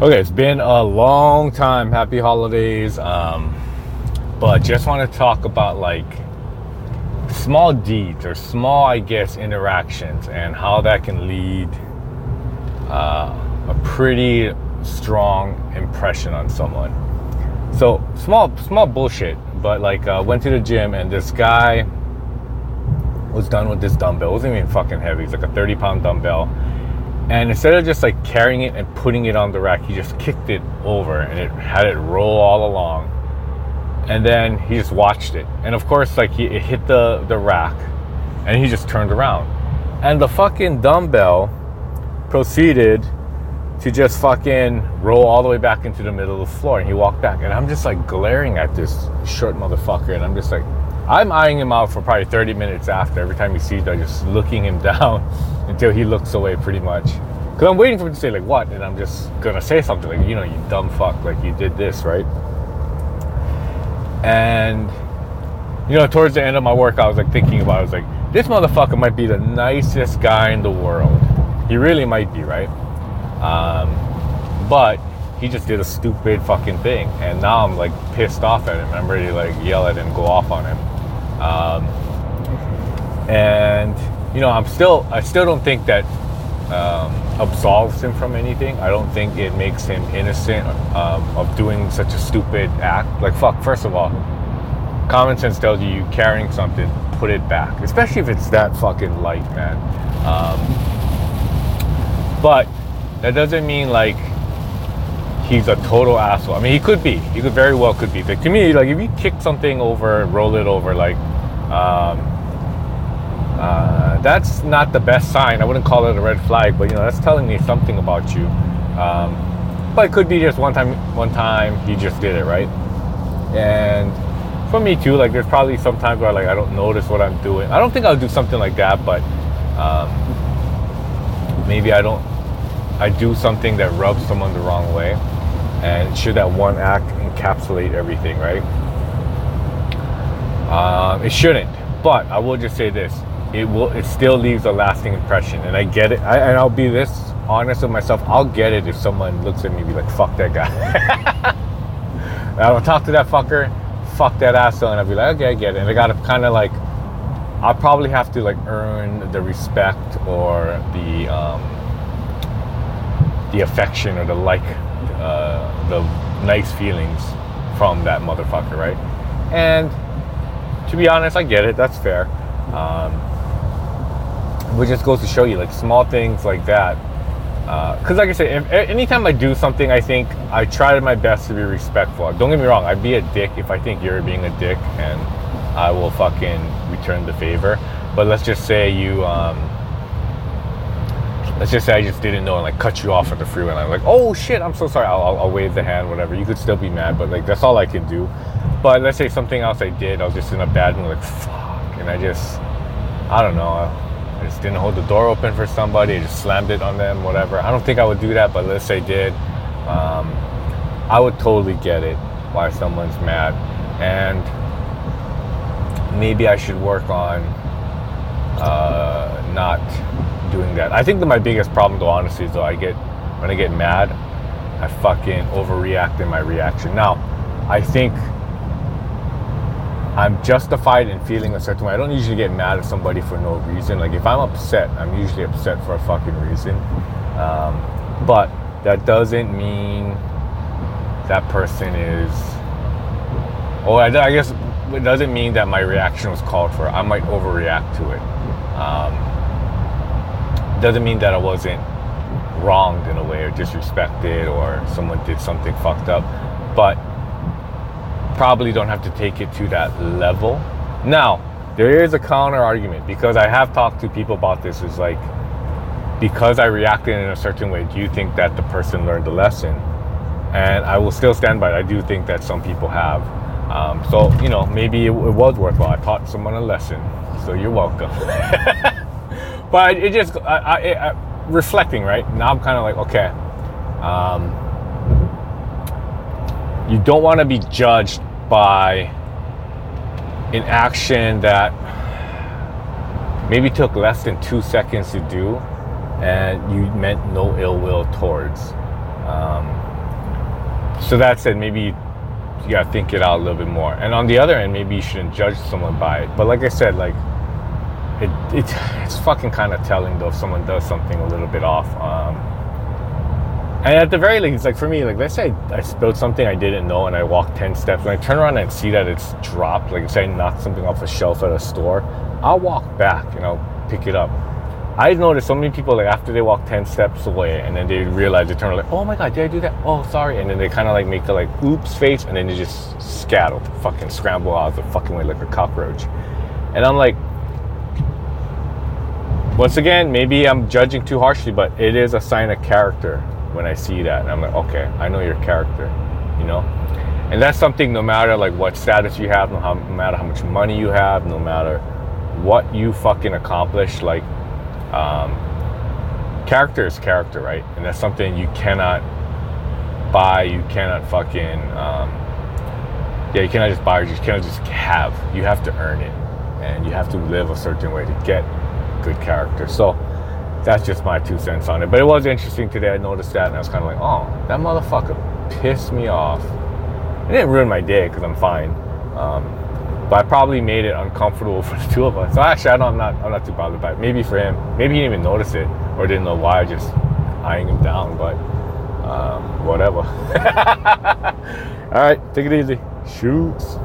Okay, it's been a long time. Happy holidays. Um, but just want to talk about like small deeds or small, I guess, interactions and how that can lead uh, a pretty strong impression on someone. So small, small bullshit. But like, uh, went to the gym and this guy was done with this dumbbell. It wasn't even fucking heavy. It's like a 30 pound dumbbell. And instead of just like carrying it and putting it on the rack, he just kicked it over and it had it roll all along. And then he just watched it. And of course, like he, it hit the, the rack and he just turned around. And the fucking dumbbell proceeded to just fucking roll all the way back into the middle of the floor. And he walked back. And I'm just like glaring at this short motherfucker. And I'm just like, I'm eyeing him out for probably 30 minutes after. Every time he sees me, just looking him down until he looks away pretty much. Because I'm waiting for him to say, like, what? And I'm just going to say something like, you know, you dumb fuck, like, you did this, right? And, you know, towards the end of my workout, I was like thinking about it. I was like, this motherfucker might be the nicest guy in the world. He really might be, right? Um, but he just did a stupid fucking thing. And now I'm like pissed off at him. I'm ready to like yell at him, go off on him. Um, and you know, I'm still, I still don't think that um, absolves him from anything. I don't think it makes him innocent um, of doing such a stupid act. Like, fuck, first of all, common sense tells you you carrying something, put it back, especially if it's that fucking light, man. Um, but that doesn't mean like he's a total asshole. I mean, he could be. He could very well could be. But to me, like if you kick something over, roll it over, like um, uh, that's not the best sign. I wouldn't call it a red flag, but you know that's telling me something about you. Um, but it could be just one time. One time he just did it right, and for me too. Like there's probably some times where like I don't notice what I'm doing. I don't think I'll do something like that, but um, maybe I don't. I do something that rubs someone the wrong way, and should that one act encapsulate everything, right? Um, it shouldn't, but I will just say this: it will. It still leaves a lasting impression, and I get it. I, and I'll be this honest with myself. I'll get it if someone looks at me and be like, "Fuck that guy." I don't talk to that fucker. Fuck that asshole, and I'll be like, "Okay, I get it." And I gotta kind of like, I'll probably have to like earn the respect or the um, the affection or the like, uh, the nice feelings from that motherfucker, right? And to be honest, I get it. That's fair. Um, just goes to show you, like small things like that. Because, uh, like I said, if, anytime I do something, I think I try my best to be respectful. Don't get me wrong. I'd be a dick if I think you're being a dick, and I will fucking return the favor. But let's just say you, um, let's just say I just didn't know and like cut you off at the freeway, I'm like, oh shit, I'm so sorry. I'll, I'll, wave the hand, whatever. You could still be mad, but like that's all I can do. But let's say something else I did, I was just in a bad mood, like fuck, and I just, I don't know, I just didn't hold the door open for somebody, I just slammed it on them, whatever. I don't think I would do that, but let's say I did, um, I would totally get it why someone's mad, and maybe I should work on uh, not doing that. I think that my biggest problem, though, honestly, is though I get when I get mad, I fucking overreact in my reaction. Now, I think I'm justified in feeling a certain way. I don't usually get mad at somebody for no reason. Like if I'm upset, I'm usually upset for a fucking reason. Um, but that doesn't mean that person is. Oh, I, I, guess it doesn't mean that my reaction was called for. I might overreact to it. Um, doesn't mean that I wasn't wronged in a way or disrespected or someone did something fucked up. But probably don't have to take it to that level. Now, there is a counter argument because I have talked to people about this. Is like, because I reacted in a certain way, do you think that the person learned the lesson? And I will still stand by it. I do think that some people have. Um, so, you know, maybe it, it, was worthwhile. I taught someone a lesson. So you're welcome. but it just, I, I, I, reflecting, right? Now I'm kind of like, okay. Um, you don't want to be judged by an action that maybe took less than two seconds to do and you meant no ill will towards. Um, so that said, maybe you gotta think it out a little bit more. And on the other end, maybe you shouldn't judge someone by it. But like I said, like it, it it's fucking kind of telling though if someone does something a little bit off. Um, and at the very least, like for me, like let's say I, spilled something I didn't know and I walk 10 steps and I turn around and see that it's dropped, like say I knocked something off a shelf at a store, I'll walk back and I'll pick it up. I noticed so many people like after they walk 10 steps away and then they realize they turn like, oh my god, did I do that? Oh sorry. And then they kind of like make the like oops face and then they just scattle, fucking scramble out of the fucking way like a cockroach. And I'm like, once again, maybe I'm judging too harshly, but it is a sign of character when I see that. And I'm like, okay, I know your character, you know? And that's something no matter like what status you have, no, matter how much money you have, no matter what you fucking accomplish, like, um, character is character, right? And that's something you cannot buy, you cannot fucking, um, yeah, you cannot just buy, you cannot just have. You have to earn it. And you have to live a certain way to get good character. So, that's just my two cents on it. But it was interesting today. I noticed that and I was kind of like, oh, that motherfucker pissed me off. It didn't ruin my day because I'm fine. Um, but I probably made it uncomfortable for the two of us. So actually, I am not, I'm not too bothered by it. Maybe for him, maybe he didn't even notice it or didn't know why. I just eyeing him down. But um, whatever. All right, take it easy. Shoots.